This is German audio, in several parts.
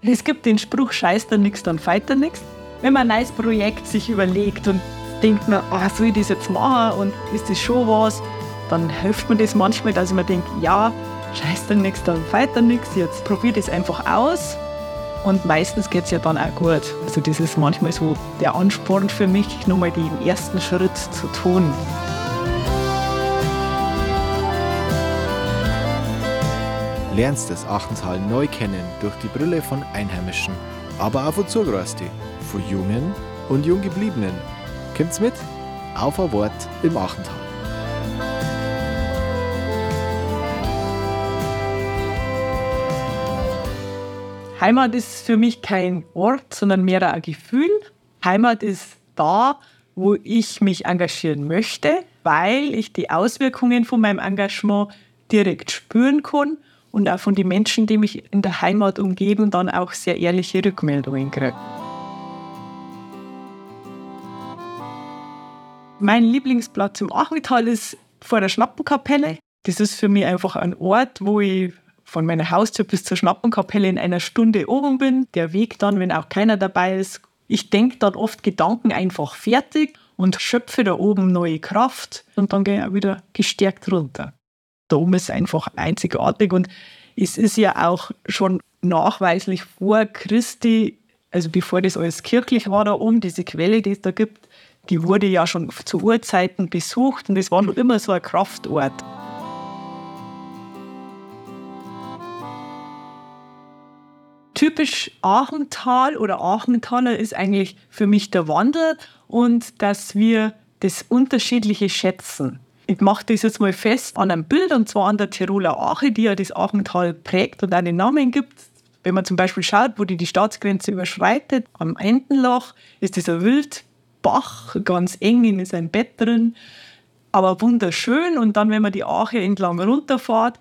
Es gibt den Spruch, scheiß da nix, dann feit da nix. Wenn man ein neues Projekt sich überlegt und denkt man, oh, soll ich das jetzt machen und ist das schon was, dann hilft mir das manchmal, dass ich mir denke, ja, scheiß da nix, dann feit da nix, jetzt probier das einfach aus. Und meistens geht es ja dann auch gut. Also das ist manchmal so der Ansporn für mich, nochmal den ersten Schritt zu tun. Lernst das Achtental neu kennen durch die Brille von Einheimischen, aber auch von Zugereisten, von Jungen und Junggebliebenen. Kommt's mit? Auf ein Wort im Achtental. Heimat ist für mich kein Ort, sondern mehr ein Gefühl. Heimat ist da, wo ich mich engagieren möchte, weil ich die Auswirkungen von meinem Engagement direkt spüren kann und auch von den Menschen, die mich in der Heimat umgeben, dann auch sehr ehrliche Rückmeldungen kriege. Mein Lieblingsplatz im Achental ist vor der Schnappenkapelle. Das ist für mich einfach ein Ort, wo ich von meiner Haustür bis zur Schnappenkapelle in einer Stunde oben bin. Der Weg dann, wenn auch keiner dabei ist. Ich denke dann oft Gedanken einfach fertig und schöpfe da oben neue Kraft und dann gehe ich auch wieder gestärkt runter. Dom ist einfach einzigartig und es ist ja auch schon nachweislich vor Christi, also bevor das alles kirchlich war da oben, diese Quelle, die es da gibt, die wurde ja schon zu Urzeiten besucht und es war schon immer so ein Kraftort. Typisch Aachental oder Aachentaler ist eigentlich für mich der Wandel und dass wir das Unterschiedliche schätzen. Ich mache das jetzt mal fest an einem Bild, und zwar an der Tiroler Ache, die ja das Achental prägt und einen Namen gibt. Wenn man zum Beispiel schaut, wo die die Staatsgrenze überschreitet, am Entenloch ist das ein Wildbach, ganz eng in sein Bett drin, aber wunderschön. Und dann, wenn man die Ache entlang runterfährt,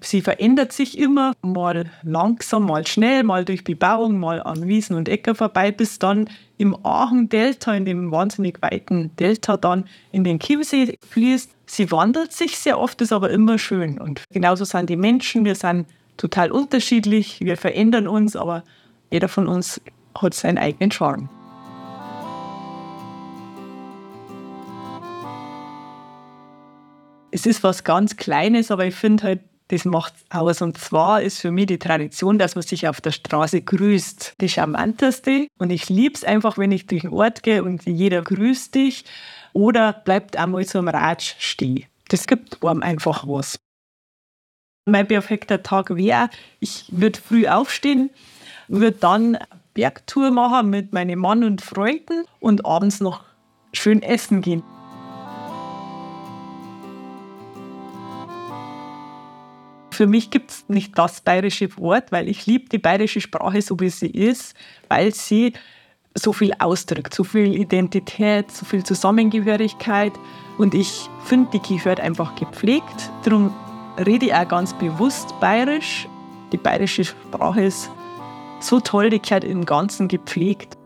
Sie verändert sich immer, mal langsam, mal schnell, mal durch Bebauung, mal an Wiesen und Äcker vorbei, bis dann im Aachen-Delta, in dem wahnsinnig weiten Delta, dann in den Chiemsee fließt. Sie wandelt sich sehr oft, ist aber immer schön. Und genauso sind die Menschen, wir sind total unterschiedlich, wir verändern uns, aber jeder von uns hat seinen eigenen Charme. Es ist was ganz Kleines, aber ich finde halt, das macht aus. Und zwar ist für mich die Tradition, dass man sich auf der Straße grüßt, die charmanteste. Und ich liebe es einfach, wenn ich durch den Ort gehe und jeder grüßt dich oder bleibt einmal am Ratsch stehen. Das gibt einem einfach was. Mein perfekter Tag wäre, ich würde früh aufstehen, würde dann Bergtour machen mit meinem Mann und Freunden und abends noch schön essen gehen. Für mich gibt es nicht das bayerische Wort, weil ich liebe die bayerische Sprache so wie sie ist, weil sie so viel ausdrückt, so viel Identität, so viel Zusammengehörigkeit. Und ich finde, die gehört einfach gepflegt. Darum rede ich auch ganz bewusst bayerisch. Die bayerische Sprache ist so toll, die gehört im Ganzen gepflegt.